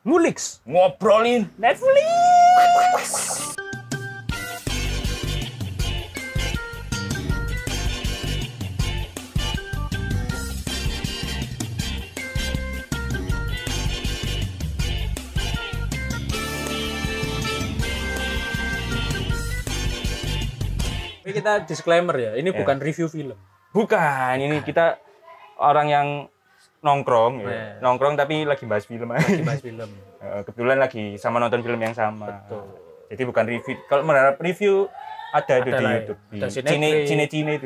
Mulix. Ngobrolin. Netflix. Ini kita disclaimer ya, ini bukan review film. Bukan, ini kita orang yang nongkrong, ya. Iya. nongkrong tapi lagi bahas film aja. Lagi bahas film. Eh, Kebetulan lagi sama nonton film yang sama. Betul. Jadi bukan review. Kalau menharap review ada, itu Ada di lah ya. YouTube. Di Ada Cine Cineklik. Cine Cine itu.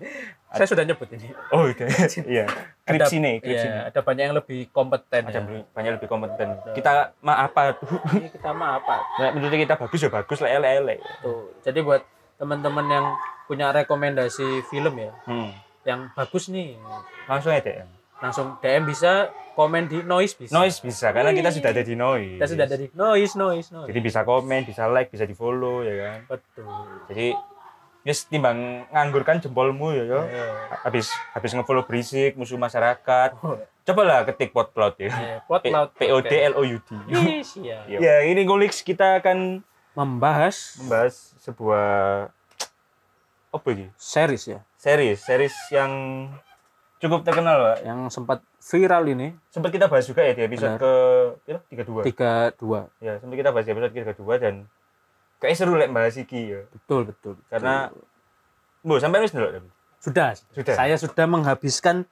Saya sudah nyebut ini. oh, itu. Iya. Krip Cine, Krip iya, Cine. ada banyak yang lebih kompeten Ada ya. banyak lebih kompeten. Kita mah apa tuh? Ini kita mah apa? Nah, menurut kita bagus ya bagus, lele-lele. Tuh. Jadi buat teman-teman yang punya rekomendasi film ya, Hmm. yang bagus nih, Langsung aja. Langsung DM bisa, komen di noise bisa. Noise bisa, karena kita sudah ada di noise. Kita sudah dari noise, noise, noise. Jadi bisa komen, bisa like, bisa di follow ya kan. Betul. Jadi yes timbang nganggurkan jempolmu ya yo. Iya. Habis habis ngefollow berisik musuh masyarakat. Cobalah ketik potplot ya. Eh, Pot P- laut P O D L O U D. Ih, siap. Ya, ini ngulik kita akan Membahas membahas sebuah apa ini? series ya, Series, series yang cukup terkenal, Pak. yang sempat viral ini Sempat kita bahas juga ya di episode Benar. ke pira? 32. 32. Ya, sempat kita bahas di episode 32 dan kayak seru lek bahas iki ya. Betul, betul. betul. Karena Bu, sampai wis tapi. Sudah, Sudah. Saya sudah menghabiskan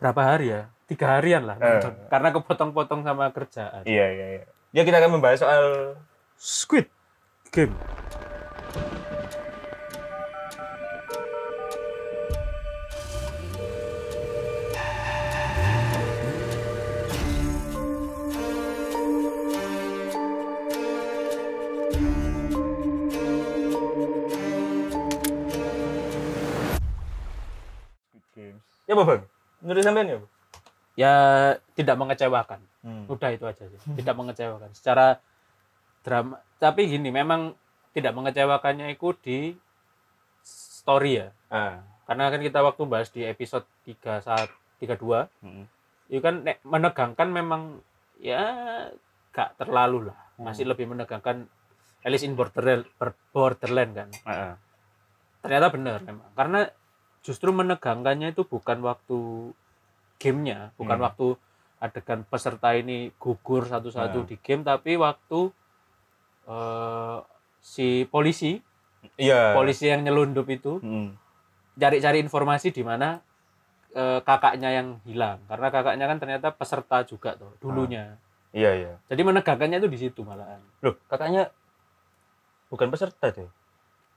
berapa hari ya? Tiga harian lah. Eh. nonton. Karena kepotong-potong sama kerjaan. Iya, iya, iya. Ya kita akan membahas soal Squid Game. Ya apa, Bang? Menurut sampean ya? Ya tidak mengecewakan. Hmm. Udah itu aja sih. Tidak mengecewakan. Secara drama. Tapi gini, memang tidak mengecewakannya itu di story ya. Ah. Karena kan kita waktu bahas di episode 3 saat 32 Mm-mm. itu kan menegangkan memang ya gak terlalu lah masih lebih menegangkan Alice in Borderland, Borderland kan ah. ternyata benar memang karena justru menegangkannya itu bukan waktu gamenya bukan Hmm. waktu adegan peserta ini gugur satu-satu Hmm. di game tapi waktu eh, si polisi Iya. polisi yang nyelundup itu Mm. cari-cari informasi di mana eh, kakaknya yang hilang karena kakaknya kan ternyata peserta juga tuh dulunya Iya, iya. jadi menegangkannya itu di situ malahan Loh, kakaknya bukan peserta deh.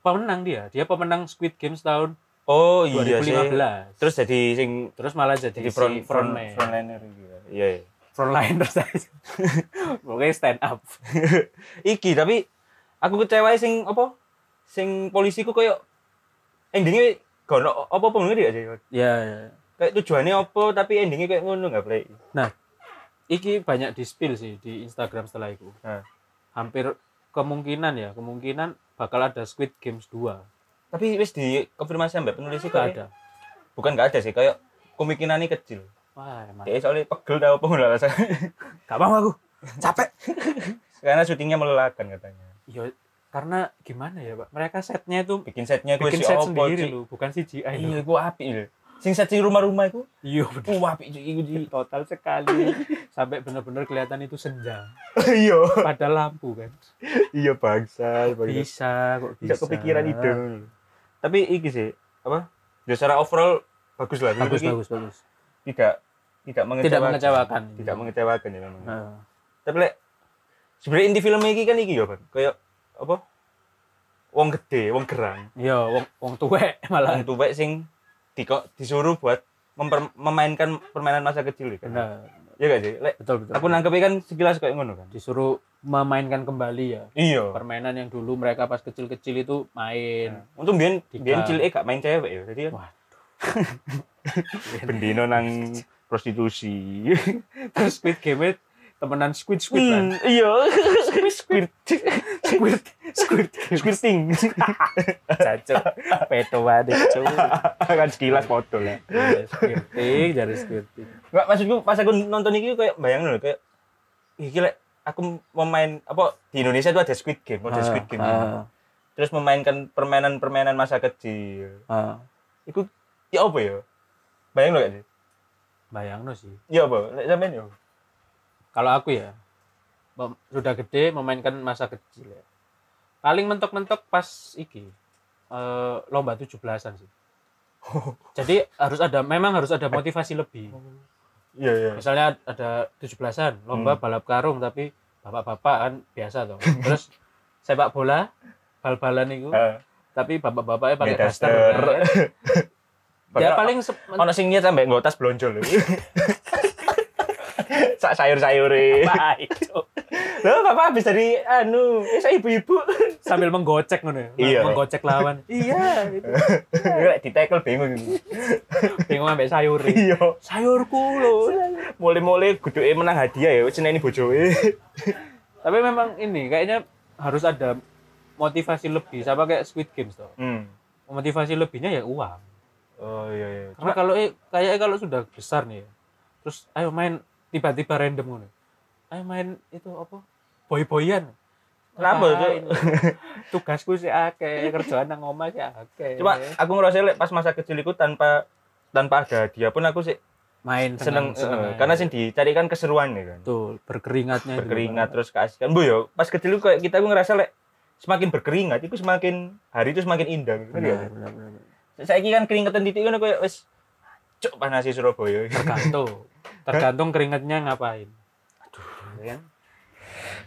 pemenang dia dia pemenang Squid Games tahun Oh, iya sih. 2015 Terus jadi sing terus malah jadi, jadi si front front frontman frontliner gitu. Iya, iya. frontliner saya pokoknya stand up Iki tapi aku kecewa sing apa? Sing polisiku koyo endingnya gak ono apa-apa ngono dia sih. ya, ya. Kayak tujuannya apa tapi endingnya kayak ngono enggak play. iki banyak di spill sih di Instagram setelah itu Nah. hampir kemungkinan ya kemungkinan bakal ada Squid Games 2 Tapi wis dikonfirmasi mbak penulis itu gak ada Bukan gak ada sih, kayak kemungkinannya kecil. wah emang Ya soalnya pegel tau apa nggak alasan. gak mau aku capek Karena syutingnya melelahkan katanya. ya karena gimana ya pak mereka setnya itu Bikin setnya gue bikin si set opo, sendiri loh bukan CGI Iya, gue api lho. Sing set rumah-rumah itu, iya bener. uh api Ci. total sekali sampai benar-benar kelihatan itu senja Iya. pada lampu kan Iya bangsa, bangsa. bisa kok Bisa bisa kepikiran ide. Tapi iki sih, apa? Ya secara overall bagus lah. bagus Iki bagus bagus Tidak tidak mengecewakan. tidak mengecewakan Tidak mengecewakan ya memang. Nah, Tapi lek sebenarnya inti film iki kan iki ya, Bang. Kayak apa? Wong gede, wong gerang. iya wong wong tuwek malah Wong tuwek sing di, disuruh buat memper- memainkan permainan masa kecil kan. benar Iya gak sih? Lek betul betul aku nangkepnya kan sekilas kayak ngono kan. disuruh memainkan kembali ya Iya. permainan yang dulu mereka pas kecil-kecil itu main Untung biyen Dika. biyen cilik gak main cewek ya. Jadi kan Waduh. bendino nang prostitusi. terus Squid Game temenan squid squid. Hmm, iya. Squirt. Squid squid Squirting. cacok. Peto banget cuk. kan sekilas foto lah. Iya, Squirting jadi squirting. Enggak maksudku pas aku nonton iki kayak bayang loh kayak iki lek aku mau main apa di Indonesia itu ada Squid Game, ada Squid Game. Ah, Terus memainkan permainan-permainan masa kecil. ah. Iku ya apa ya? Bayang loh gak sih? Bayangno sih. Ya apa? Lek sampean ya. Kalau aku ya sudah gede memainkan masa kecil ya. Paling mentok-mentok pas iki eh, lomba 17-an sih. Jadi harus ada memang harus ada motivasi lebih. Iya, iya. Misalnya ada 17-an lomba balap karung tapi bapak-bapak kan biasa toh. Terus sepak bola bal-balan itu Heeh. tapi bapak-bapaknya pakai daster. daster. ya Padahal- paling Ono sing niat sampe nggo tas blonjol. Sak sayur-sayure. baik. Loh, Bapak habis dari anu, eh saya ibu-ibu. sambil menggocek ngono ya. Iya. menggocek lawan. iya, itu. Lek ditekel bingung. Bingung ambek sayur. Iya. Sayurku lho. Mulai-mulai guduke menang hadiah ya, seneni bojoe. Tapi memang ini kayaknya harus ada motivasi lebih sama kayak Squid Games toh. Hmm. Motivasi lebihnya ya uang. Oh iya iya. Karena kalau eh, kayaknya kalau sudah besar nih ya. Terus ayo main tiba-tiba random ngono. Ayo main itu apa? Boy-boyan. Kenapa? Ngapain? Tugasku sih akeh, kerjaan nang omah sih akeh. Cuma aku ngerasa lek pas masa kecil itu tanpa tanpa ada hadiah pun aku sih main seneng, seneng eh, karena sing dicarikan keseruan ya kan. betul berkeringatnya itu. berkeringat terus keasikan. Bu yo, pas kecil itu kayak kita aku ngerasa lek semakin berkeringat itu semakin hari itu semakin indah gitu. Benar, kan. benar, benar, benar. Saiki kan keringetan titik kan kayak wis cuk panas sih Surabaya. Tergantung. Tergantung keringatnya ngapain. kan.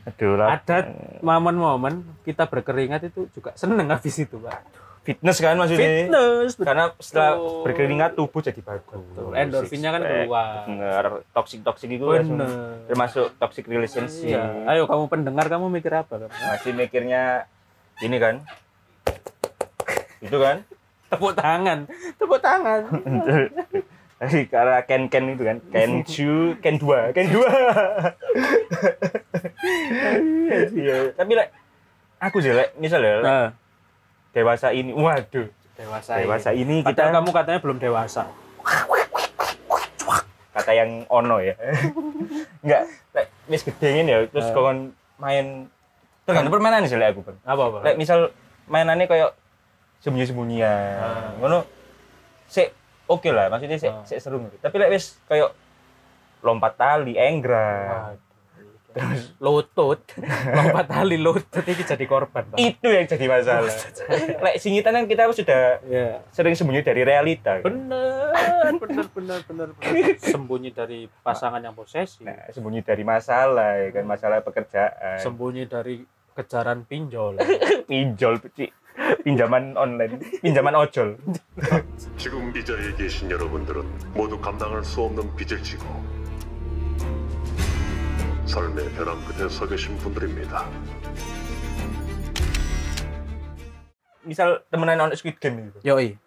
Aduh. Ada momen-momen kita berkeringat itu juga seneng habis itu, Pak. Fitness kan maksudnya. Fitness, betul. Karena setelah berkeringat tubuh jadi bagus. Betul. Endorfinnya kan keluar. Bener. Toxic-toxic itu langsung Bener. termasuk toxic relationship. Iya. Ayo kamu pendengar kamu mikir apa? Kamu? Masih mikirnya ini kan. itu kan. Tepuk tangan. Tepuk tangan. Dari karena Ken Ken itu kan. Ken Chu, Ken 2, Ken 2. Iya. Tapi lek aku sih lek misalnya Nah, dewasa ini, waduh. dewasa. Dewasa ini Padahal kita kamu katanya belum dewasa. kata yang ono ya. Enggak, lek wis gede ngene ya terus Eh. kon main tergantung permainan sih lek aku, Bang. Apa apa? Lek misal mainannya kayak sembunyi-sembunyian. Ah. Ngono sik oke lah, maksudnya sik Ah. sik seru. Tapi lek wis kayak lompat tali, enggrang. Terus lutut, lompat tali lutut ini jadi korban, Pak. Itu yang jadi masalah. lek singitan kan kita sudah Iya. sering sembunyi dari realita. Bener, bener, bener, bener, bener. Sembunyi dari pasangan yang posesif. Nah, sembunyi dari masalah ya kan, masalah pekerjaan. Sembunyi dari kejaran pinjol. pinjol, Ci pinjaman online, pinjaman ojol. 지금 이 자리에 계신 여러분들은 모두 감당할 수 없는 빚을 지고 삶의 벼랑 끝에 서 계신 분들입니다. Misal temenan on Squid Game gitu. Yoi.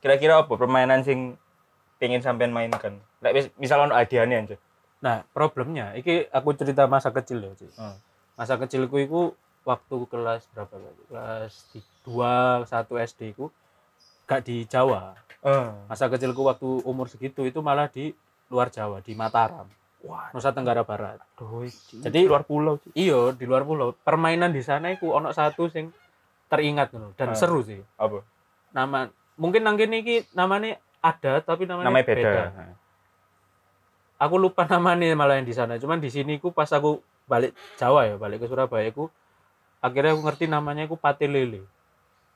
Kira-kira apa permainan sing pengen sampean mainkan? Lek wis- misal ono hadiahnya aja. Nah, problemnya, iki aku cerita masa kecil ya, Ci. Hmm. Masa kecilku itu waktu kelas berapa tadi? Kelas 2, 1 SD ku gak di Jawa. Oh. Masa kecilku waktu umur segitu itu malah di luar Jawa, di Mataram, Wah, Nusa Tenggara Barat. aduh. Jadi- luar pulau. Iyo, di luar pulau. Permainan di sana iku ono satu sing teringat ngono dan Ah. seru sih. Apa? Nama mungkin nang kene iki namanya ada tapi namanya, Namanya beda. Aku lupa namanya malah yang di sana. Cuman di sini ku pas aku balik Jawa ya, balik ke Surabaya ku akhirnya aku ngerti namanya ku pati lele.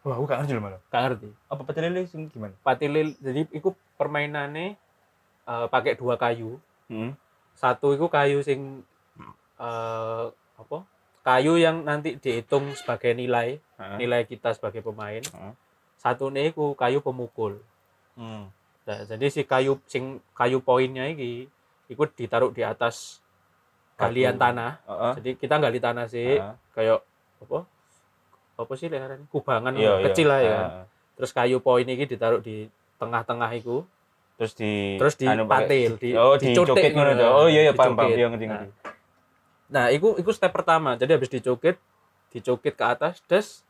Wah, aku gak ngerti loh malah. Gak ngerti. Apa peti lele sing gimana? Pati lele jadi iku permainannya eh, pakai dua kayu. Hmm. Satu iku kayu sing eh, apa? Kayu yang nanti dihitung sebagai nilai, nilai kita sebagai pemain. Heeh. Satu nih iku kayu pemukul. Hmm. Nah, jadi si kayu sing kayu poinnya iki iku ditaruh di atas galian tanah. Heeh. Jadi kita gali tanah sih Heeh. kayak apa? Apa sih leharan kubangan Iya, iya. kecil lah ya. Heeh. Terus kayu poin iki ditaruh di tengah-tengah iku, Terus di terus anu, pakai- dipatil, di oh, dicutik dicokit ngono ngono. tuh. Oh iya iya paham paham. Dicokit. Iya ngerti Nah, ngerti. nah iku iku step pertama jadi habis dicukit dicukit ke atas des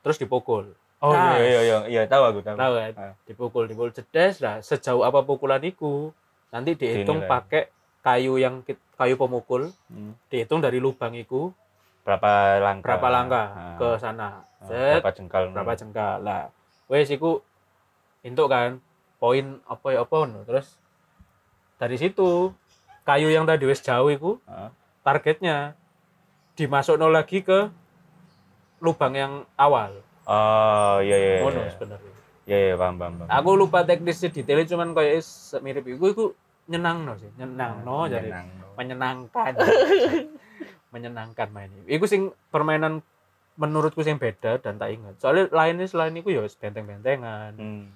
terus dipukul Oh Tas. iya iya iya iya tahu aku tahu. tahu kan Ah. dipukul dipukul cedes lah sejauh apa pukulan iku nanti dihitung Dinilai. pakai kayu yang kayu pemukul Hmm. dihitung dari lubang iku Berapa langkah? berapa langkah Ah. ke sana set berapa jengkal? berapa jengkal lah wes iku entuk kan poin apa ya apa no. terus dari situ kayu yang tadi wes jauh iku Ah. targetnya dimasukno lagi ke lubang yang awal Oh iya iya. ngono iya. sebenarnya Iya iya paham paham. paham. aku lupa teknisnya detailnya cuman kayak is- mirip iku iku nyenang no sih nyenang no jadi Menyenang. menyenangkan menyenangkan main ini iku sing permainan menurutku sing beda dan tak ingat soalnya lainnya selain itu ya benteng-bentengan Hmm.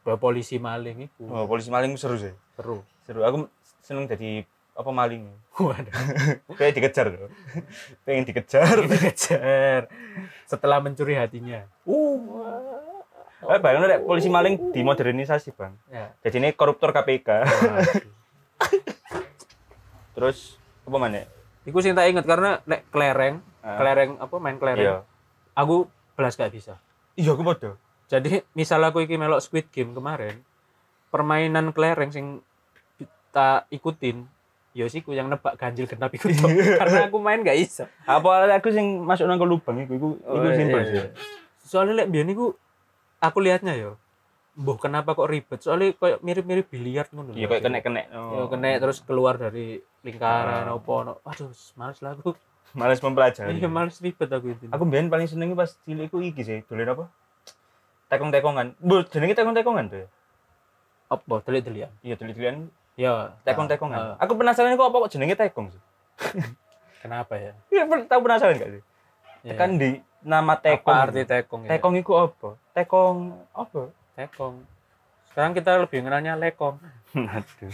bawa polisi maling itu Oh, polisi maling seru sih. seru Seru. Aku seneng jadi apa maling. waduh Kayak dikejar loh. Pengen dikejar. dikejar setelah mencuri hatinya Eh, bayangin polisi maling dimodernisasi, Bang. ya Jadi ini koruptor KPK. Terus apa mana? Iku sing tak inget karena nek kelereng, Ah. kelereng apa main kelereng, Iya. aku belas gak bisa. Iya, aku podo. Jadi misal aku iki melok Squid Game kemarin, permainan kelereng sing kita ikutin, ya siku yang nebak ganjil genap iku tok. karena aku main gak iso. Apa aku sing masuk nang ke lubang iku iku iku Oh, simpel iya, sih. iya. Soalnya lek biyen iku aku lihatnya ya, mbuh kenapa kok ribet? Soalnya kayak mirip-mirip biliar ngono. Iya, kayak kena-kena. Ya kena terus keluar dari lingkaran Ah. opo no. Aduh, males lah aku. Males mempelajari. Iya, males ribet aku itu. Aku mbiyen paling seneng pas cilik iku iki sih, dolen apa? Tekong-tekongan. Bu, jenenge tekong-tekongan tuh. ya? Apa delik-delikan? Iya, dolen-dolen Ya, tekong-tekongan. ah, Aku penasaran kok apa kok jenenge tekong sih. kenapa ya? Iya, tahu penasaran gak sih? Ya. Kan di nama tekong. apa arti tekong ya? Tekong iku apa? Tekong apa? Tekong. Sekarang kita lebih mengenalnya lekong. aduh.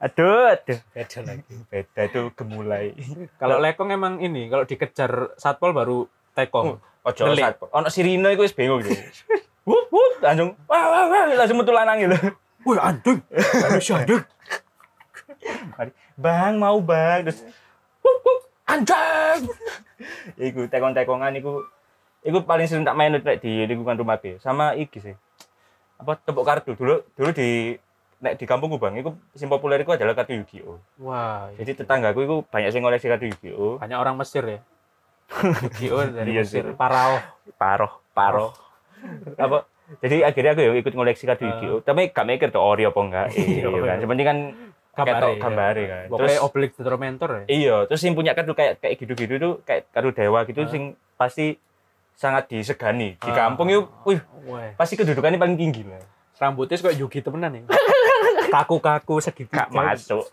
Aduh, aduh. Beda lagi. Beda itu gemulai. Kalau lekong emang ini, kalau dikejar satpol baru tekong. Ojo Delik. saat ono sirine iku wis bingung gitu. Wut wut langsung wah wah wah langsung metu lanang gitu. Wih anjing, anjing. Mari, Bang mau bang terus wut wut anjing. iku tekon-tekongan iku iku paling sering tak main nek di lingkungan rumah B sama iki sih. Apa tepuk kartu dulu dulu di nek di kampungku Bang iku sing populer iku adalah kartu Yu-Gi-Oh. Wah, Jadi tetanggaku iku banyak sing ngoleksi kartu Yu-Gi-Oh. banyak orang Mesir ya. Yu-Gi-Oh dari Iya Mesir. Parao. Paroh, paroh. apa? Jadi akhirnya aku ya ikut ngoleksi kartu Yu-Gi-Oh. Tapi gak mikir tuh ori apa enggak. Iya Iya. kan. Sepenting kan Gambare, ketok ya. gambare kan. Terus oblik Tormentor ya. iya, terus yang punya kartu kayak kayak gitu-gitu tuh kayak kartu dewa gitu Ah. sing pasti sangat disegani. Di Ah. kampung yuk, wih, pasti kedudukannya paling tinggi lah. rambutnya kayak Yugi temenan ya. Kaku-kaku segitiga. Gak masuk.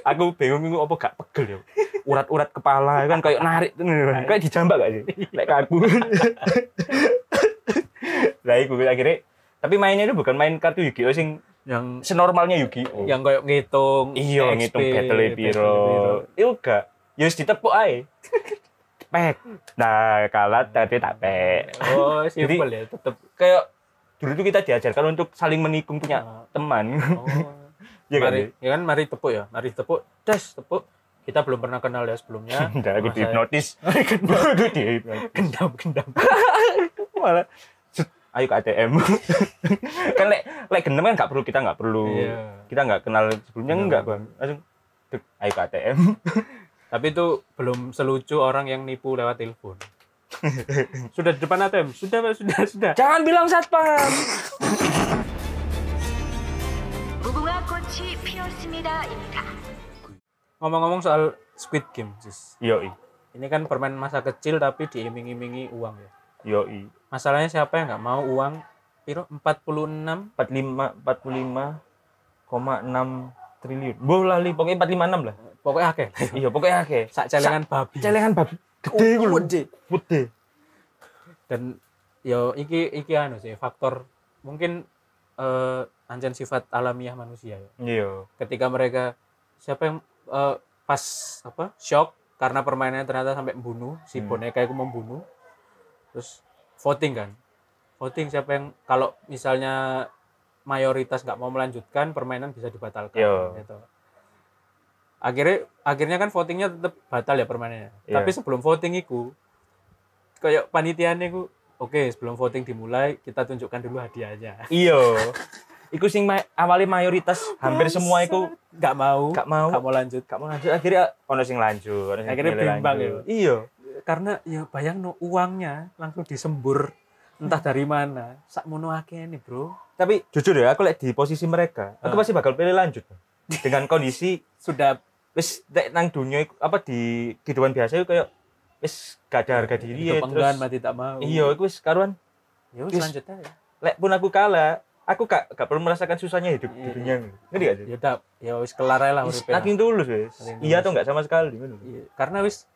aku bingung itu apa gak pegel ya. Urat-urat kepala kan kayak narik kayak dijambak gak sih? Kayak kaku. Lah iku akhirnya tapi mainnya itu bukan main kartu Yu-Gi-Oh sing Yang senormalnya Yu-Gi-Oh. yang kayak ngitung iya ngitung battle piro. Itu gak. Ya wis ditepuk ae. Pek. Nah, kalah tapi tak pek. Oh, simpel ya, tetep. Kayak dulu tuh kita diajarkan untuk saling menikung punya Ah. teman. Oh. Iya kan? mari, ya kan mari tepuk ya, mari tepuk, tes tepuk. Kita belum pernah kenal ya sebelumnya. Udah aku dihipnotis. Aku dihipnotis. Gendam, gendam. malah ayo ke ATM kan lek lek gendem kan nggak perlu kita nggak perlu Iya. kita nggak kenal sebelumnya Iya. enggak bang langsung ayo ke ATM tapi itu belum selucu orang yang nipu lewat telepon. sudah di depan ATM. Sudah, sudah, sudah. Jangan bilang satpam. Ngomong-ngomong soal Squid Game, sis. Yoi. Ini kan permen masa kecil tapi diiming-imingi uang ya. Yoi. Masalahnya siapa yang nggak mau uang piro 46 45 45,6 triliun. Boleh lah, pokoknya 456 lah pokoknya akeh. iya pokoknya akeh Sak celengan babi. celengan babi gede gue lho Gede. dan yo iki iki anu sih faktor mungkin eh ancen sifat alamiah manusia ya. iya Ketika mereka siapa yang eh, pas apa shock karena permainannya ternyata sampai membunuh si Hmm. boneka itu membunuh terus voting kan voting siapa yang kalau misalnya mayoritas nggak mau melanjutkan permainan bisa dibatalkan Iya. gitu. Akhirnya akhirnya kan votingnya tetap batal ya permainannya Iya. tapi sebelum voting itu kayak panitianya itu oke sebelum voting dimulai kita tunjukkan dulu hadiahnya Iya. Iku sing ma- awalnya mayoritas hampir semua iku nggak mau gak mau. nggak mau lanjut gak mau lanjut akhirnya ono sing lanjut, ono sing Akhirnya bimbang lanjut. Iya. karena ya bayang no uangnya langsung disembur entah dari mana sak mono akeh nih bro Tapi jujur ya, aku lihat di posisi mereka, aku Ah. pasti bakal pilih lanjut. Dengan kondisi sudah wis nang dunia apa di kehidupan biasa kayak wis gak ada harga diri ya, terus mati tak mau. Iya iku wis karuan. Ya wis lanjut aja lek pun aku kalah aku gak gak perlu merasakan susahnya hidup di Iya. dunia ngerti gak sih? Ya udah ya wis kelar lah uripe naking tulus wis. Iya atau enggak sama sekali. Iya, karena wis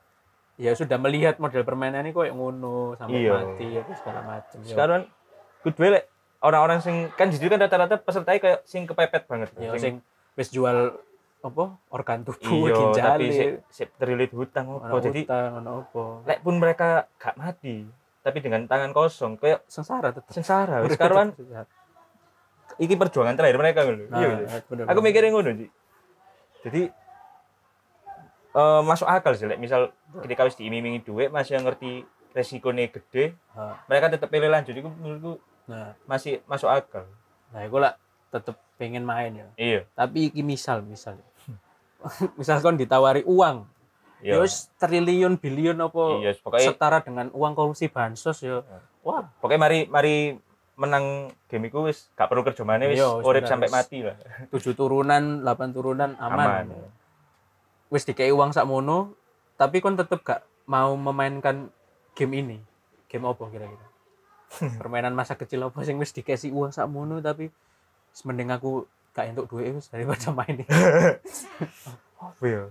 ya sudah melihat model permainan ini kok yang ngono sampai Iya. mati apa segala macam ya. sekarang lek orang-orang sing kan jujur kan rata-rata peserta kayak sing kepepet banget ya sing wis jual apa organ tubuh iya ginjal tapi sik terlilit hutang apa jadi utang ono apa. lek pun mereka gak mati tapi dengan tangan kosong kayak sengsara tetap sengsara wis karuan. iki perjuangan terakhir mereka ngono nah, iya. gak sih? bener, aku mikirnya ngono sih jadi eh masuk akal sih lek misal ketika wis diiming-imingi duit masih ngerti resikonya gede Ha, mereka tetap pilih lanjut. Itu menurutku nah. masih masuk akal. Nah aku lah tetep pengen main ya. Iya. Tapi iki misal misal. Misal kon ditawari uang iya. ya wis triliun biliun apa iya pokoknya setara dengan uang korupsi bansos ya. Iya. wah. Pokoknya mari mari menang game iku wis gak perlu kerja mana wis Iya, urip sampai mati lah. Tujuh turunan delapan turunan aman, aman. Wis dikei uang sakmono tapi kon tetep gak mau memainkan game ini. Game apa kira-kira? Permainan masa kecil apa sing wis dikasih uang sakmono tapi mending aku gak entuk duit wis daripada main ini. Apa ya?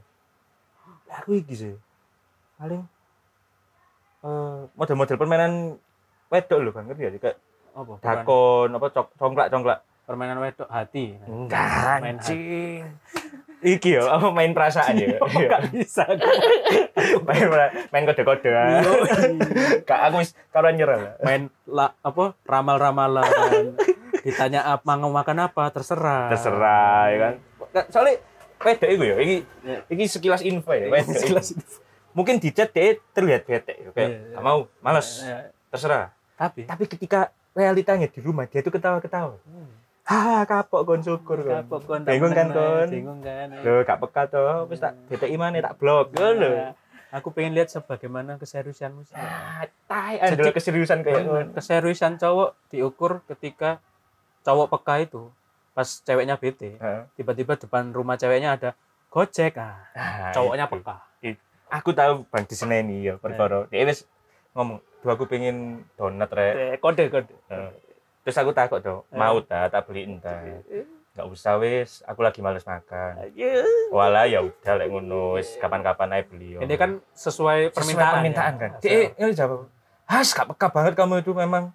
Aku iki sih. Paling eh model-model permainan wedok lho kan ngerti ya kayak apa? Dakon apa cok congklak congklak permainan wedok hati. Enggak Main anjing. Iki ya apa main perasaan ya gak bisa. Main main kode-kode. Kak aku wis karuan nyerah. Main la, apa ramal-ramalan ditanya apa mau makan apa terserah. Terserah ya kan? Nggak, soalnya wedok itu ya iki Iya. iki sekilas info ya iki. Sekilas mungkin di chat dia terlihat bete ya kayak Iya, iya. "Nggak mau males. Terserah. Tapi? Tapi ketika realitanya di rumah dia tuh ketawa-ketawa. Ha kapok kon syukur kon. Kapok kon bingung kan kon? bingung kan Loh, gak peka toh wis tak DTI mana tak blok lho Nah, aku pengen lihat sebagaimana keseriusanmu sih. ah tai andel keseriusan kayak keseriusan cowok diukur ketika cowok peka itu pas ceweknya bete tiba-tiba depan rumah ceweknya ada gojek ah Ah, cowoknya itu. peka. Aku tahu bang di sini ya perkara. Dia wis ngomong duh aku pengen donat rek. Eh, kode kode. Heeh. terus aku takut Eh. mau ta tak beliin ta nggak usah wis. Aku lagi males makan. Iya. walah ya udah lek ngono wis. Kapan-kapan aja beli yo. ini kan sesuai Sesuai permintaan permintaan ya. kan dia ini jawab has gak peka banget kamu itu memang.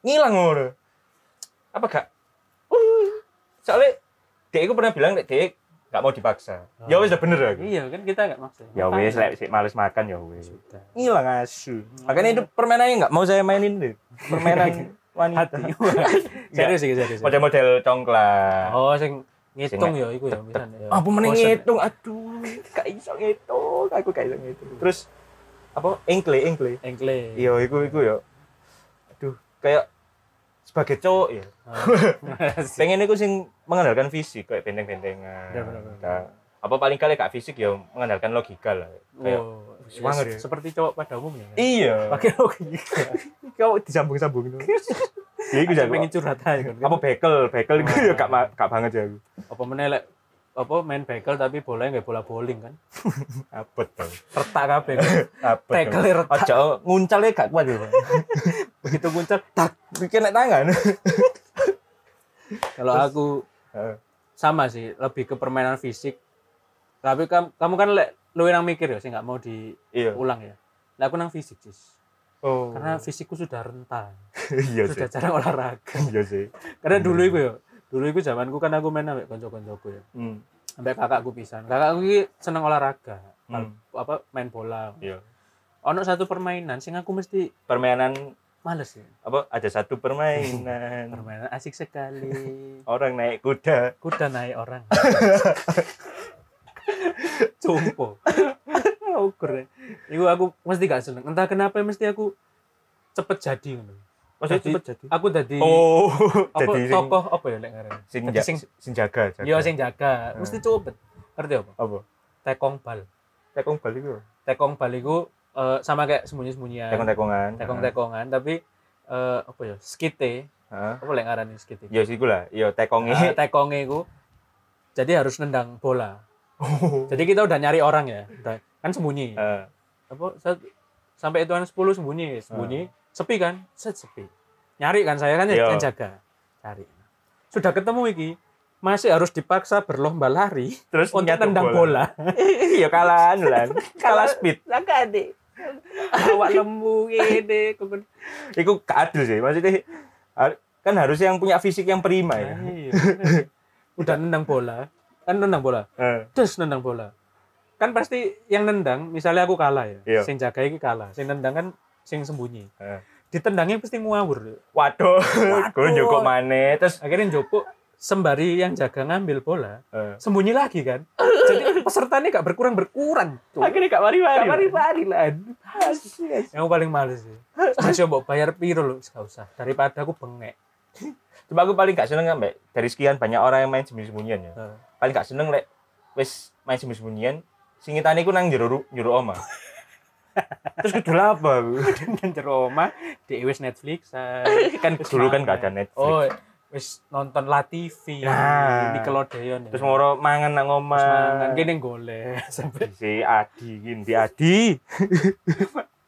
Ngilang ngono apa gak? Soalnya dia itu pernah bilang dia gak mau dipaksa. Ya wis udah bener aku. Iya kan kita nggak maksud ya wis lek sik males makan ya wis. Sudah. ngilang asu. Makanya itu permainannya nggak mau saya mainin deh. Permainan wanita. Hati serius sih serius. Model-model congklak. Oh sing ngitung ya iku ya misalnya ya. apa meneh Bosen. ngitung? Aduh gak iso ngitung. Aku gak iso ngitung. Terus apa? Engkle engkle engkle iya iku iku ya. Aduh kayak sebagai cowok ya pengen iku sing mengandalkan fisik kayak benteng-bentengan. Bener, bener, bener. Nah, apa paling kali gak fisik ya mengandalkan logika lah. Kayak Oh, ya, ya. seperti cowok pada umumnya kan? iya. Pakai logika kau disambung-sambung. Itu ya iku Aku jago. Pengen curhat aja kan? Apa bekel? Bekel itu ya gak ma- gak banget ya. Aku apa menelek apa main bekel tapi bolanya nggak bola bowling kan? Abot tau retak kabeh kan. abot Bekel retak. aja nguncalnya gak kuat ya. Begitu muncul tak bikin naik tangan. Kalau aku sama sih lebih ke permainan fisik. Tapi kamu, kamu kan lek lu yang mikir ya sih nggak mau iya. diulang ya? Lah aku nang fisik sih oh. Karena fisikku sudah rentan. Iya sih. sudah jarang olahraga. Iya sih. Karena dulu itu ya dulu itu zamanku kan aku main sampai konco-koncoku ya. Hmm. sampai kakakku pisan. Kakakku ini seneng olahraga. Hmm. apa main bola. Iya. Ono satu permainan sing aku mesti permainan males ya apa ada satu permainan permainan asik sekali orang naik kuda kuda naik orang Sumpah. Ukur. ya. Iku aku mesti gak seneng. Entah kenapa mesti aku cepet jadi ngono. Maksudnya Jadi- cepet jadi. Aku dadi Oh, apa jadi tokoh apa ya lek ngaran? sing, sing sing jaga, jaga. yo sing jaga. Mesti cepet. Ngerti apa? apa? Tekong bal. Tekong balik yo. Tekong bal iku eh, sama kayak sembunyi-sembunyian. Tekong-tekongan. Tekong-tekongan tapi eh, apa ya? Skite. Heeh. Apa lek ngaran skite? Ya siku lah, yo tekonge. Ah, tekonge iku jadi harus nendang bola. Jadi kita udah nyari orang ya. Udah, kan sembunyi. Heeh. Apa sa- sampai hitungan 10 sembunyi, sembunyi, sepi kan? Set sepi. Nyari kan saya kan Iya. yang jaga. Cari. Sudah ketemu iki, masih harus dipaksa berlomba lari Terus untuk nyatu nendang bola. Iya kalahan lan. Kalah speed. Deh. Awak lembu gini. kukun. Iku gak adil sih. Maksudnya kan harus yang punya fisik yang prima ya. Iya. Udah nendang bola. Kan nendang bola. Heeh. Terus nendang bola. Kan pasti yang nendang, misalnya aku kalah ya. Iya. Sing jaga iki kalah. Sing nendang kan sing sembunyi. Heeh. Ditendangnya pasti ngawur. Waduh, gue joko maneh terus Akhirnya Joko sembari yang jaga ngambil bola, eh, sembunyi lagi kan. Jadi pesertanya gak berkurang berkurang. Cuk. akhirnya gak mari-mari. Gak mari-mari lah. Yang paling males sih. Mas yo mbok bayar piro lho, gak usah. Daripada aku bengek. Cuma aku paling gak seneng ambek dari sekian banyak orang yang main sembunyi-sembunyian ya. Heeh. Paling gak seneng lek wis main sembunyi-sembunyian sing ngitane iku nang jero jero oma. Terus kudu apa aku? Dan jero omah di wis Netflix. Kan dulu kan gak ada Netflix. Oh, wis nonton La TV, Nah. Nickelodeon. ya. Terus moro mangan nang Terus mangan kene golek sampai Si Adi gini, di Adi.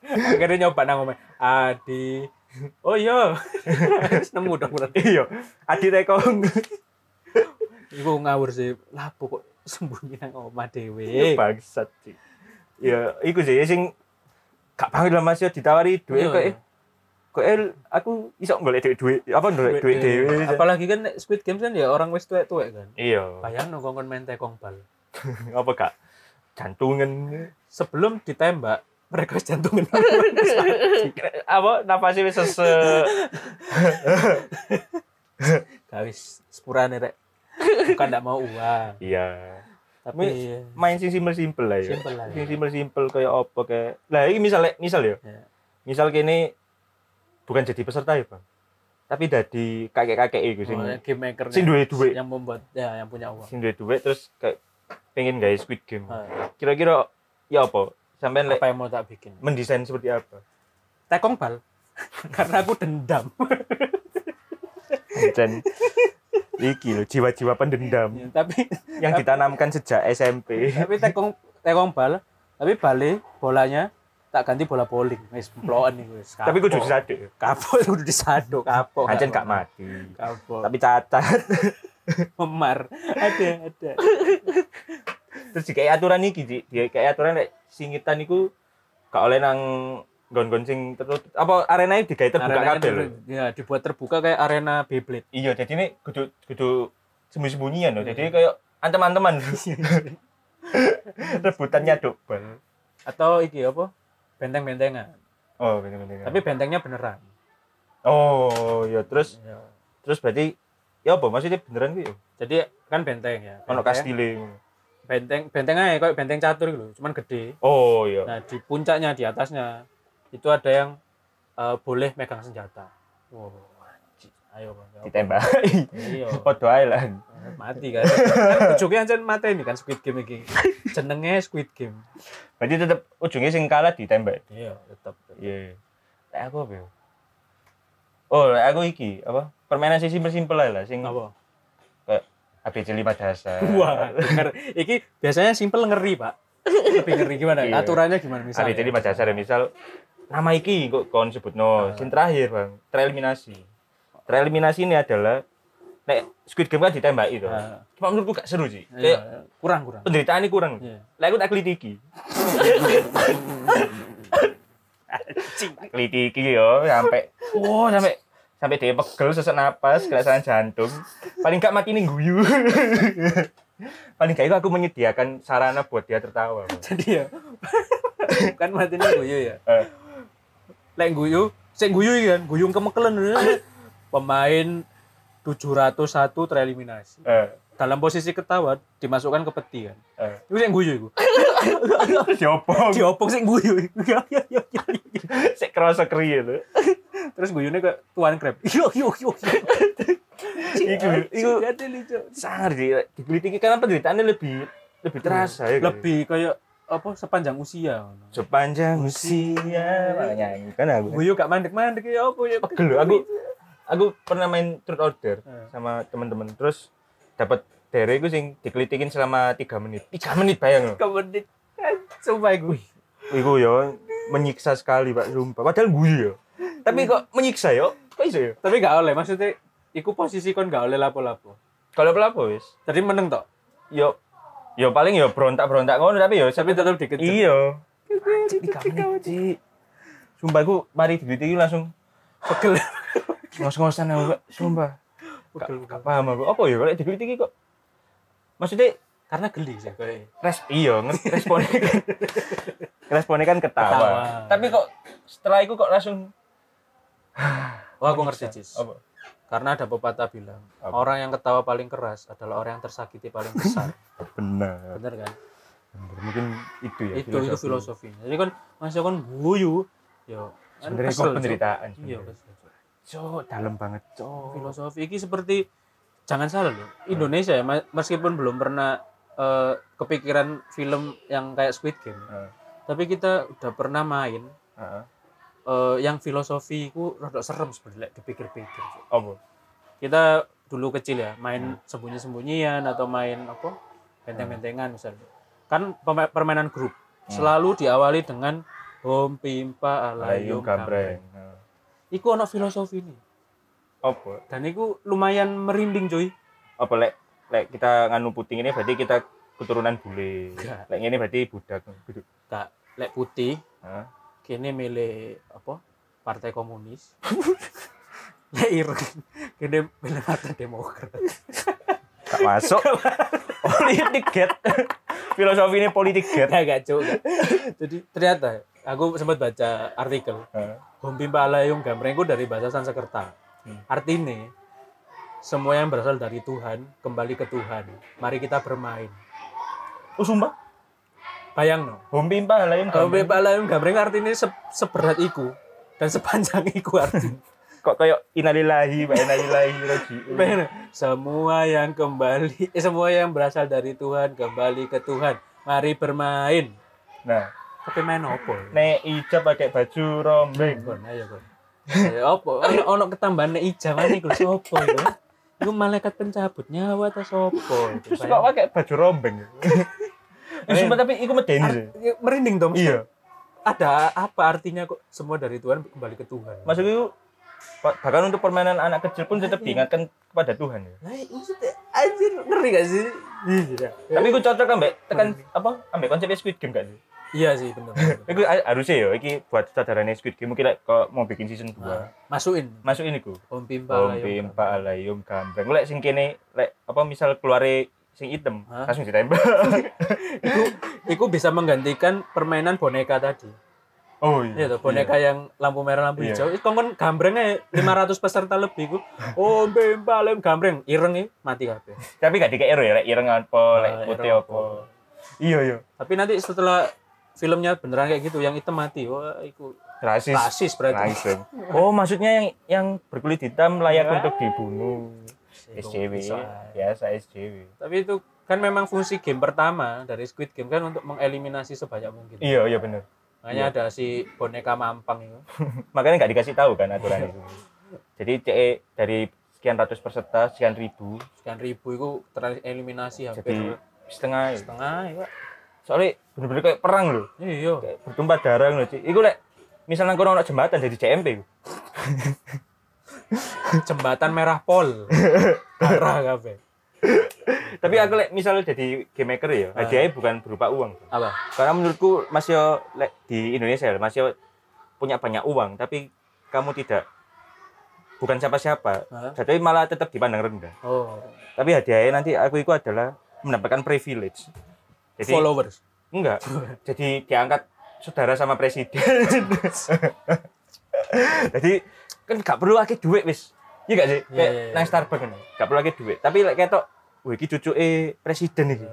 akhirnya nyoba nang omah. Adi. Oh iya. Wis nemu dong berarti. Iya, Adi tekong. Iku ngawur sih. Lah kok sembunyi nang omah dhewe. Bangsat sih. Ya, iku sih sing gak lah Mas ya ditawari duit Iya, kok kok el aku iso golek duit duit apa golek duit dhewe. Apalagi kan Squid Games kan ya orang wis tuwek-tuwek kan. Iya. Bayangno kongkon main tekong bal. Apa gak jantungan Sebelum ditembak, mereka jantungan. apa napasnya wis sese Gak wis sepurane rek. Bukan ndak mau uang, iya tapi main sing simpel simpel lah ya Simpel lah ya. sing simpel simpel kayak apa kayak lah ini misalnya misal ya Ya. misal kini bukan jadi peserta ya bang? Tapi dari kakek kakek itu sing Oh, game maker sing duwe duit. yang membuat ya yang punya uang. sing duwe duit terus kayak pengen guys squid game. Kira-kira ya apa? Sampean lek apa yang mau tak bikin? mendesain seperti apa? Tekong bal. Karena aku dendam. dan iki loh jiwa-jiwa pendendam. Ya, tapi yang ditanamkan sejak SMP tapi tekong tekong bal, tapi balik bolanya tak ganti bola bowling. Wis ploen iku wis. tapi kudu disaduk kapok kudu disaduk kapok. Ancen gak mati Kapok. tapi cacat memar. Ada ada. terus kayak aturan iki dia kayak aturan lek singitan iku gak oleh nang gon-gon sing tertutup apa arenanya digawe terbuka dulu- Ya, dibuat terbuka kayak arena Beyblade. iya jadi ini kudu kudu sembunyi-sembunyian loh jadi kayak antem-anteman rebutannya double Atau iki apa? Benteng-bentengan. oh bener-bener Tapi bentengnya beneran. oh ya terus Ya. terus berarti ya apa maksudnya beneran gitu Jadi kan benteng ya. ono kastile Benteng benteng aja kayak benteng catur gitu, cuman gede. oh iya Nah, di puncaknya, di atasnya itu ada yang eh, boleh megang senjata. Wow, ayo Bang. ditembak Iya. podo ae lah Mati kan. kan ujungnya ancen mati ini kan Squid Game iki. Jenenge Squid Game. berarti tetep ujungnya sing kalah ditembak Iya, tetap. iya Lek aku apa ya oh aku iki apa permainan sing simpel-simpel ae lah sing Apa? kayak ABC 5 dasar Wah, iki biasanya simple ngeri, Pak. Lebih ngeri gimana? Iya. Aturannya gimana misalnya? ABC 5 dasar ya, misal nama iki kok kon sebut no sing terakhir bang tereliminasi tereliminasi ini adalah nek Squid Game kan ditembaki itu Ah. cuma menurutku gak seru sih Iya, kayak kurang kurang. penderitaan ini kurang Iya. lah aku tak kelitiki kelitiki yo sampai oh sampai sampai dia pegel sesak napas kelelasan jantung paling gak mati nih guyu paling gak itu aku menyediakan sarana buat dia tertawa. Jadi ya kan matinya guyu ya. Eh. Lek guyu, sing guyu kan, guyung kemekelen. Pemain 701 tereliminasi. eh, dalam posisi ketawa dimasukkan ke peti kan. Eh. Iku sing guyu iku. Siapa? Diopong sing guyu. Ya ya ya. ya. Sik kerasa kriye lho. Terus guyune ke tuan krep. Yo yo yo. Iku iku sangar sih. Digelitiki karena penderitaannya lebih lebih terasa ya. Lebih kayak apa sepanjang usia sepanjang usia nyanyi kan aku. Guyu gak mandek-mandek ya apa ya. Pegel aku aku pernah main truth order Eh. sama teman-teman terus dapat dere iku sing dikelitikin selama 3 menit. 3 menit bayang lho. kemenit. Sumpah iku. Iku yo menyiksa sekali Pak sumpah. Padahal guyu yo. Tapi kok menyiksa yo? Kok iso yo? Tapi gak oleh maksudnya iku posisi kon gak oleh lapo-lapo. Kalau pelapo wis. Jadi meneng tok. Yo yo paling yo berontak-berontak ngono tapi yo Tapi tetap dikejar. iya. Tiga menit. Sumpah aku mari digelitiki langsung Pegel. Ngos-ngosan aku Kak. sumpah. Gak, gak paham aku. Apa ya kalau digelitiki kok? Maksudnya Karena geli sih kayak. res iya responnya kan responnya kan ketawa. Ketawa. tapi kok setelah itu kok langsung Oh aku ngerti Cis. apa Karena ada pepatah bilang, Apa? orang yang ketawa paling keras adalah orang yang tersakiti paling besar. benar Bener kan? mungkin itu ya itu itu filosofinya. Jadi kan masih kan guyu, yo kan sebenarnya kok penderitaan Iya, Cok. Dalam banget cok Filosofi ini seperti jangan salah loh. Indonesia ya meskipun belum pernah eh, kepikiran film yang kayak Squid Game, Heeh. tapi kita udah pernah main Heeh. eh, yang filosofi ku rada serem sebenarnya dipikir-pikir. Apa Kita dulu kecil ya main sembunyi-sembunyian atau main apa benteng-bentengan misalnya. Kan permainan grup selalu diawali dengan hom pimpa Alayum. Iku ono filosofi nih. apa Dan iku lumayan merinding coy. apa lek lek kita nganu puting ini berarti kita keturunan bule Enggak. lek ini berarti budak. Gak lek putih Hah? kene milih apa? Partai Komunis. lek ireng kene milih Partai Demokrat. gak masuk politik get filosofi ini politik get Gak gak Cuk, gak. Jadi ternyata aku sempat baca artikel Palayung Gambreng itu dari bahasa Sanskerta. Artinya semua yang berasal dari Tuhan kembali ke Tuhan. Mari kita bermain. oh sumpah Bayang no. Hompi lain Hompi Palayung Gambreng artinya se- seberat iku dan sepanjang iku artinya. kok kayak inalillahi wa inalillahi rajiun Bener. Semua yang kembali, eh, semua yang berasal dari Tuhan kembali ke Tuhan. Mari bermain. nah Tapi main apa? nek ijab pakai baju rombeng Kon, ayo kon. Ayo apa? Ono ono ketambahan nek ijaman iku sopo iku? Iku malaikat pencabut nyawa ta sopo? terus kok pakai baju rombeng Eh, sumpah tapi iku medeni sih Ya, merinding dong. iya Ada apa artinya kok semua dari Tuhan kembali ke Tuhan? maksud itu ba- bahkan untuk permainan anak kecil pun tetap diingatkan kepada Tuhan ya. Nah, maksudnya anjir ngeri gak sih? Iya. Tapi gue cocok ambek tekan apa ambek konsep Squid Game gak sih? Iya sih bener. Iku ha- harusnya ya iki buat saudarane Squid Game mungkin lek kok mau bikin season 2. Nah, masukin Masukin iku. Om Pimpa Om Pimpa alayum gambreng. Lek sing kene lek apa misal keluare sing item Hah? langsung ditembak. Iku, iku bisa menggantikan permainan boneka tadi. oh Iya tuh, boneka yang lampu merah lampu Iya. hijau. Itu kan gambrengnya 500 peserta lebih ku. Oh, bempa lem gambreng, ireng ya mati kabeh. Tapi gak dikek ya lek ireng apa, lek Ah, putih apa. Iya iya. Tapi nanti setelah filmnya beneran kayak gitu, yang hitam mati. Wah, itu Rasis. rasis berarti. Rasis. Oh, maksudnya yang yang berkulit hitam layak Ya. untuk dibunuh. SJW. Biasa SJW. Tapi itu kan memang fungsi game pertama dari Squid Game kan untuk mengeliminasi sebanyak mungkin. Iya, iya bener. Makanya ada si boneka mampang itu. Makanya nggak dikasih tahu kan aturan itu. Jadi CE dari sekian ratus peserta, sekian ribu, Sekian ribu itu tereliminasi hampir jadi setengah. ya. setengah ya. Soalnya bener-bener kayak perang loh. Iya. Kayak bertumpah darah loh. Ci. Iku lek misalnya kono ono jembatan jadi CMP. Jembatan Merah Pol. Darah kabeh. Tapi aku lek misalnya jadi game maker ya, hadiahnya bukan berupa uang. Apa? Karena menurutku masih lek di Indonesia masih punya banyak uang, tapi kamu tidak bukan siapa-siapa. Jadi malah tetap dipandang rendah. Oh, Tapi hadiahnya nanti aku itu adalah mendapatkan privilege. Jadi followers. enggak. jadi diangkat saudara sama presiden. jadi kan gak perlu akeh duit wis. Iya gak sih? Iya, Kayak iya, iya. nang Starbucks kan. Gak perlu akeh duit. Tapi lek ketok wah iki cucuke presiden iki.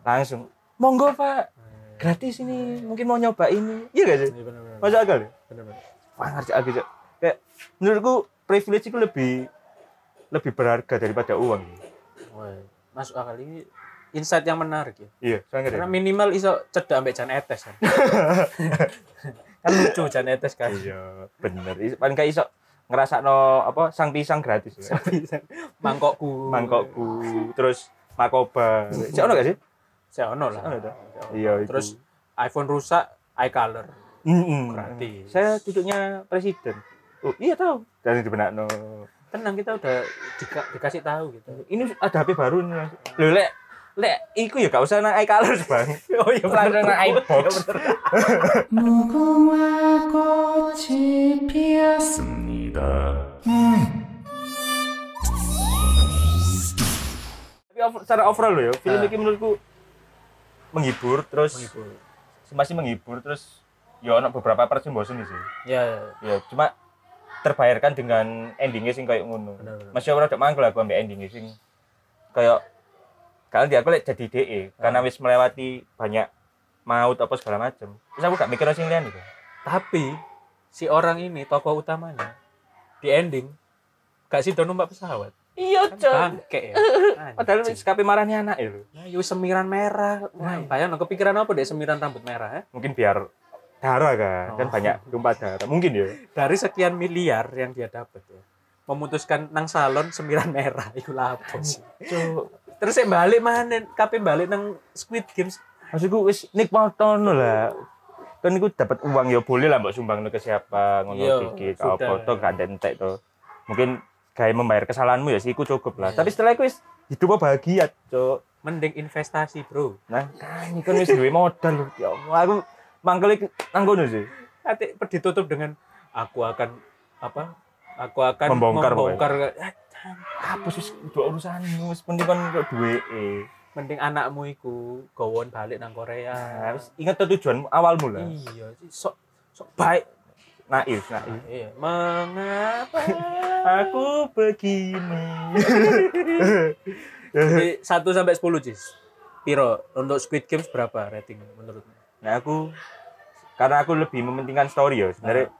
Langsung, monggo Pak, gratis ini, mungkin mau nyoba ini. Iya gak sih? Iya, bener-bener. Masuk akal ya? Bener-bener. Wah ngerti. Kayak menurutku privilege itu lebih lebih berharga daripada uang. Wah, masuk akal ini insight yang menarik ya. Iya, saya ngerti. Karena minimal iso cedak ambek jan etes kan. kan lucu jan etes kan. Iya, bener. Paling kayak iso ngerasa no apa sang pisang gratis ya. Mangkokku. Mangkokku, terus makoba. Cek ono gak sih? Saya ono lah. Iya, itu. Terus iPhone rusak, iColor. Mm-mm. Gratis. Saya cucunya presiden. Oh, iya tahu. Dan di benak no. Tenang kita udah dika- dikasih tahu gitu. Ini ada HP baru nih. Mas. Loh, lek lek iku ya gak usah nang iColor, Bang. Oh iya Langsung nang iBox. 무궁화 꽃이 피었습니다. Tapi over- secara overall loh ya, film Ah. ini menurutku menghibur terus Menghibur. masih menghibur terus ya ono beberapa part sing bosen sih. Ya, ya. Ya cuma terbayarkan dengan endingnya sing kayak ngono. Bener, bener. Masih ora ada mangkel aku ambek endingnya sing kayak kalau dia aku lek jadi DE karena wis melewati banyak maut apa segala macam. Terus aku gak mikir sing liyan itu. Tapi si orang ini tokoh utamanya di ending gak sih numpak pesawat. Iya, Kan bangke ya. Padahal kape marahnya anak ya lho. Nah, yuk semiran merah. Wah, bayang kepikiran apa deh semiran rambut merah ya? Mungkin biar darah kan, kan Oh. banyak tumpah darah. Mungkin ya. Dari sekian miliar yang dia dapat ya. Memutuskan nang salon semiran merah iku lapo sih. Terus saya balik mana? Kape balik nang Squid Games. maksudku wis nikmatono lah. Kan iku dapat uang ya boleh lah mbak sumbang ke siapa ngono Iya, iki sudah. apa to gak ada entek to. Mungkin kayak membayar kesalahanmu ya sih iku cukup lah. Iya. Tapi setelah itu wis hidup bahagia, Cuk. Mending investasi bro. Nah, kan ini kan wis duwe modal lho. Ya aku mangkel iki nang kono sih. Nanti ditutup dengan aku akan apa? Aku akan Membongkar, membongkar. Ah, Apa sih dua urusanmu wis penting kan kok duwe. Mending anakmu iku gowon balik nang Korea. Nah, wis ingat tujuan awalmu lah. Iya, sok sok baik. Naif, naif. Iya, mengapa? Aku begini. Jadi 1 sampai 10, Cis. Piro untuk Squid Games berapa rating menurutmu? Nah, aku karena aku lebih mementingkan story ya. Sebenarnya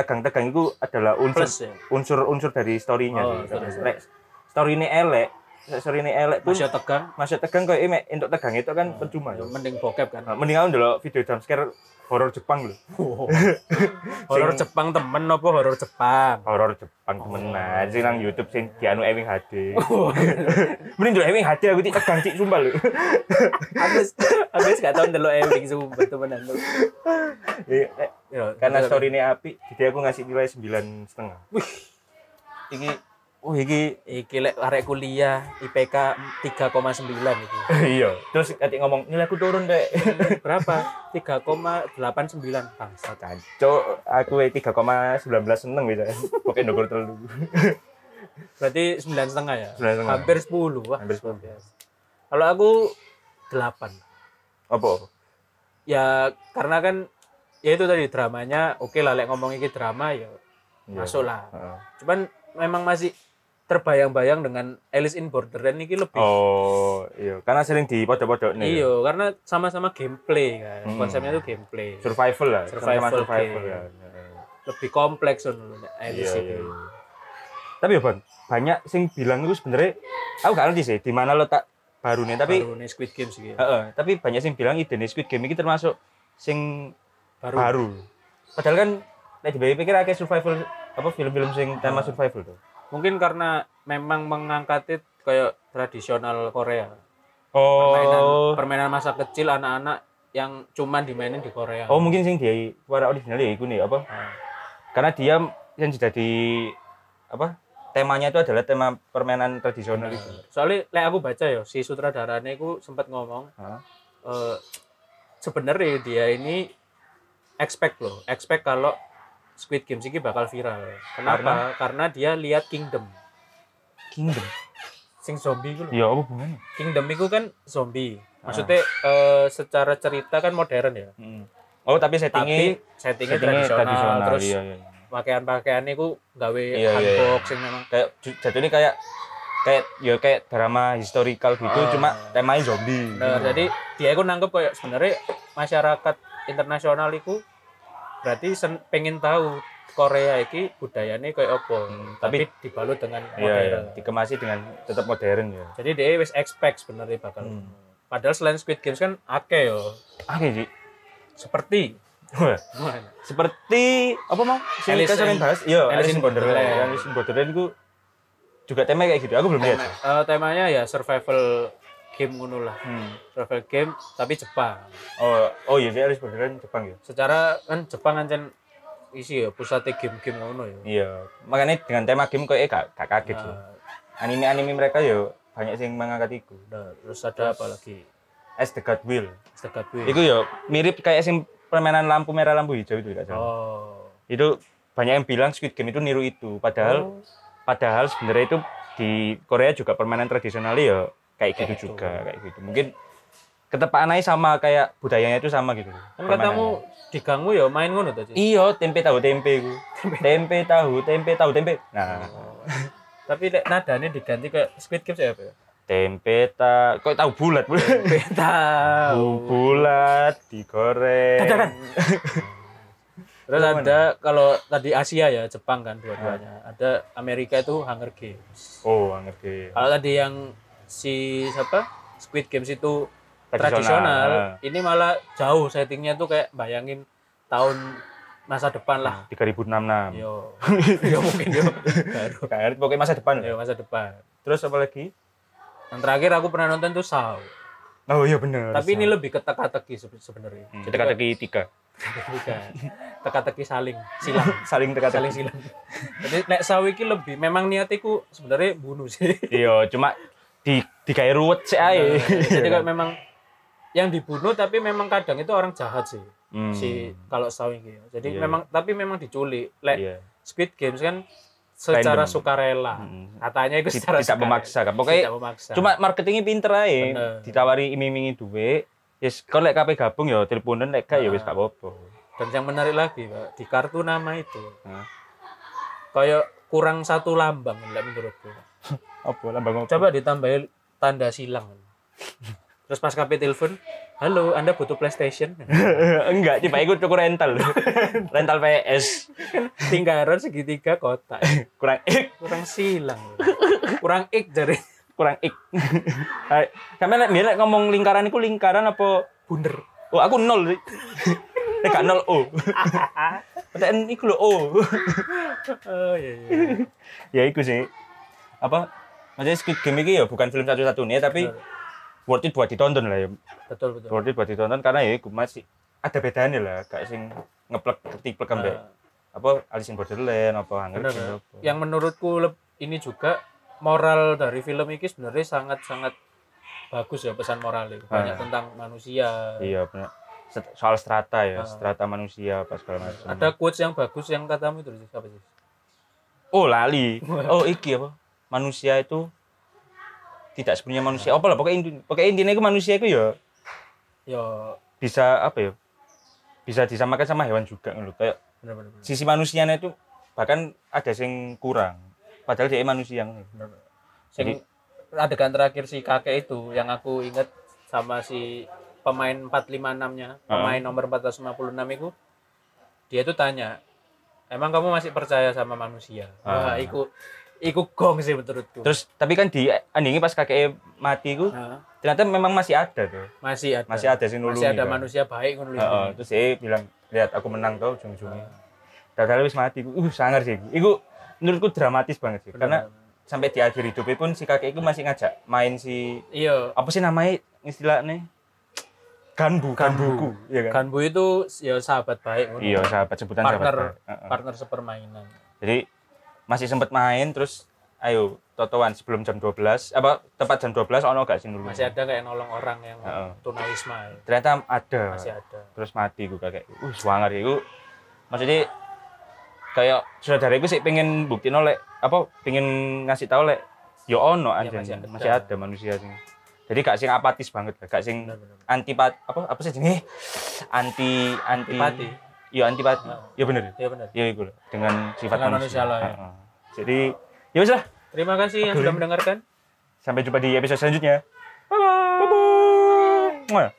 tegang-tegang itu adalah unsur Plus ya. unsur-unsur dari story-nya Oh. Lek story ini elek, lek story ini elek pun Masih tegang. masih tegang kayak ini untuk tegang itu kan percuma Ya, ya. mending bokep kan. Nah, Mending aku ndelok video jump scare horor Jepang lho. horor Jepang temen apa horor Jepang? Horor Jepang temenan sing nang YouTube sing dianu Ewing HD. Mending ndelok Ewing HD aku tik tegang cik sumpah lho. Habis habis gak tau ndelok Ewing sumpah temenan. Eh, eh, Ya, karena story ini api, jadi aku ngasih nilai sembilan setengah. Wih. Iki, oh iki Iki lek arek kuliah IPK 3,9 iki. iya. Terus ketika ngomong nilai aku turun deh. Berapa? 3,89 bangsa. Cancok, aku tiga koma sembilan belas seneng bisa. Pokoknya nongol terlalu. Berarti 9 setengah ya? 9,5. Hampir 10. Wah, Hampir 10. biasa. Kalau aku 8. Apa? Ya karena kan ya itu tadi dramanya oke lah lek ngomong iki drama ya Iya. masuk lah. Heeh. Cuman memang masih terbayang-bayang dengan Alice in Borderland ini lebih Oh, iya. Karena sering di podok-podok nih. Iya, karena sama-sama gameplay kan. Hmm. Konsepnya itu gameplay. Survival lah. Survival Sama-sama survival game. ya. Lebih kompleks dulu Alice Iya, itu. iya, iya. Tapi ya, banyak sing bilang itu sebenarnya aku gak ngerti sih di mana letak baru nih, tapi Baru nih Squid Games gitu. Heeh, tapi banyak sing bilang ide Squid Game ini termasuk sing Baru. baru. Padahal kan nek dipikir akeh survival apa film-film sing tema survival tuh. Mungkin karena memang mengangkat kayak tradisional Korea. Permainan Oh. permainan masa kecil anak-anak yang cuman dimainin di Korea. Oh, mungkin sing dia suara original ya nih apa? Nah, Karena dia yang jadi apa? Temanya itu adalah tema permainan tradisional itu. Soalnya lek aku baca ya si sutradaranya itu sempat ngomong Hah? eh sebenarnya dia ini expect loh, expect kalau Squid Games ini bakal viral. Kenapa? Karena, dia lihat Kingdom. Kingdom. Sing zombie itu loh. Ya apa hubungannya? Kingdom itu kan zombie. Maksudnya eh, secara cerita kan modern ya. Oh, tapi settingnya Tapi settingnya, settingnya tradisional, tradisional. terus iya, iya. pakaian-pakaiannya ku gawe Iya, iya, iya. unbox yang memang Kayak ju- jatuhnya kayak kayak ya kayak drama historical gitu Ah. cuma temanya zombie Nah, jadi dia itu nangkep kayak sebenarnya masyarakat internasional itu berarti sen, pengen tahu Korea iki budayanya kayak apa? Tapi, dibalut dengan Hmm, iya iya. modern. dikemasi dengan tetap modern ya. Jadi dia wis expect sebenarnya bakal Hmm. padahal selain Squid Games kan akeh yo. Oke sih seperti. Seperti apa mau sing kita bahas? Iya Alice in Borderland. Alice in Borderland itu juga temanya kayak gitu. Aku belum lihat. Eh, temanya ya survival game ngono lah. Hmm. survival game tapi Jepang. Oh oh iya sih Alice in Borderland Jepang ya? Secara kan Jepang kan isi ya pusatnya game-game ngono ya. Iya. Makanya dengan tema game kok gak, gak kaget sih Nah, anime anime mereka ya banyak sing mengangkat itu nah, terus ada apa lagi? As the God Will. Sedekat gue. itu ya mirip kayak sing permainan lampu merah lampu hijau itu gak salah. Oh. itu banyak yang bilang Squid Game itu niru itu. Padahal Oh. padahal sebenarnya itu di Korea juga permainan tradisional ya kayak gitu Kayak juga kayak gitu mungkin ketepaan aja sama kayak budayanya itu sama gitu Kan katamu diganggu ya main ngono tuh. Ci? iya tempe tahu tempe ku tempe tahu tempe tahu tempe nah Tapi nek nadanya diganti ke Squid Games ya apa ya? tempe tak kok tahu bulat Tahu. bulat digoreng Terus Gimana? ada kalau tadi Asia ya Jepang kan dua-duanya. Ada Amerika itu Hunger Games. oh ngerti Kalau tadi yang si siapa? Squid Games itu Tradisional. tradisional, Ah. ini malah jauh settingnya tuh kayak bayangin tahun masa depan lah. 3066 Yo, yo mungkin yo baru. Kayak pokoknya masa depan Yo masa depan. terus apa lagi Yang terakhir aku pernah nonton tuh Saw. oh iya bener Tapi ini lebih ke teka-teki sebe- sebenarnya. Hmm, teka-teki tiga Bukan. Teka-teki saling silang. saling teka-teki saling silang. Jadi nek Saw iki lebih memang niatiku sebenarnya bunuh sih. iya cuma di di kayak ruwet sih aja Jadi kayak memang yang dibunuh tapi memang kadang itu orang jahat sih. Hmm. Si kalau Saw iki. Jadi Iya. memang tapi memang diculik. Lek iya Squid Games kan secara Random. sukarela. Hmm. Katanya itu secara tidak sukarela. memaksa kan pokoknya tidak memaksa. cuma marketingnya pinter aja Bener. ditawari iming-imingi duit yes kalau lek kabeh gabung ya teleponan lek gak ya wis Nah. gak apa-apa Dan yang menarik lagi, Pak, di kartu nama itu Hah? kayak kurang satu lambang lah menurutku. apa lambang apa Coba ditambahin tanda silang. Terus pas KP telepon, halo, Anda butuh PlayStation? enggak tiba ikut tuku rental. Rental PS. Lingkaran segitiga kotak. kurang ik Kurang silang. Kurang ik dari kurang ik biar lek ngomong lingkaran itu lingkaran apa? Bunder. oh aku nol. Lek gak nol O. Pertanyaan iku lho O. Oh iya iya. ya iku sih. Apa maksudnya Squid Game ini ya bukan film satu-satunya tapi worth it buat ditonton lah ya Betul betul. worth it buat ditonton karena ya iku masih ada bedanya lah gak sing ngeplek ketiplek ambek Nah, apa Alice in Borderland apa Hunger Games. Yang menurutku ini juga moral dari film ini sebenarnya sangat-sangat bagus ya pesan moralnya. Banyak Ah. tentang manusia. iya benar soal strata ya Ah. strata manusia apa segala macam Ada quotes yang bagus yang katamu itu apa sih? oh lali oh iki apa manusia itu tidak sebenarnya manusia apa lah pokoknya inti pokoknya intinya itu manusia itu ya Ya bisa apa ya bisa disamakan sama hewan juga loh kayak sisi manusianya itu bahkan ada yang kurang padahal dia manusia ngono. Sing adegan terakhir si kakek itu yang aku ingat sama si pemain 456-nya, pemain nomor 456 itu dia itu tanya, "Emang kamu masih percaya sama manusia?" Wah, Ah. Iku gong sih menurutku. terus tapi kan di endingnya pas kakeknya mati itu Nah, ternyata memang masih ada tuh masih ada. masih ada sing nulungi Masih ada kan. manusia baik ngono. Heeh, terus dia bilang lihat aku menang tau ujung-ujungnya Dadal wis mati uh sangar sih iku menurutku dramatis banget sih karena sampai di akhir hidupnya pun si kakek itu masih ngajak main si iya, apa sih namanya istilahnya ganbu ganbuku iya kan Ganbu itu ya sahabat baik iya sahabat sebutan partner sahabat Heeh. partner sepermainan. jadi masih sempat main terus ayo totoan sebelum jam 12 apa tepat jam 12 ono gak sih dulu Masih ada kayak nolong orang yang Heeh. tunawisma ya. ternyata ada Masih ada. terus mati gue kakek uh swanger iku maksudnya kayak saudara gue sih pengen bukti oleh apa pengen ngasih tahu lek yo ono Ya, aja masih masih, ada. ada manusia sih jadi gak sing apatis banget gak sing Benar-benar. antipat apa apa sih jenenge anti anti Antipati. Iya antipati iya bener Iya benar. iya itu dengan sifat Dengan manusia, manusia lah, ya. Heeh. jadi ya wis lah Terima kasih yang sudah mendengarkan. Sampai jumpa di episode selanjutnya. Bye bye. Bye-bye. Mwah.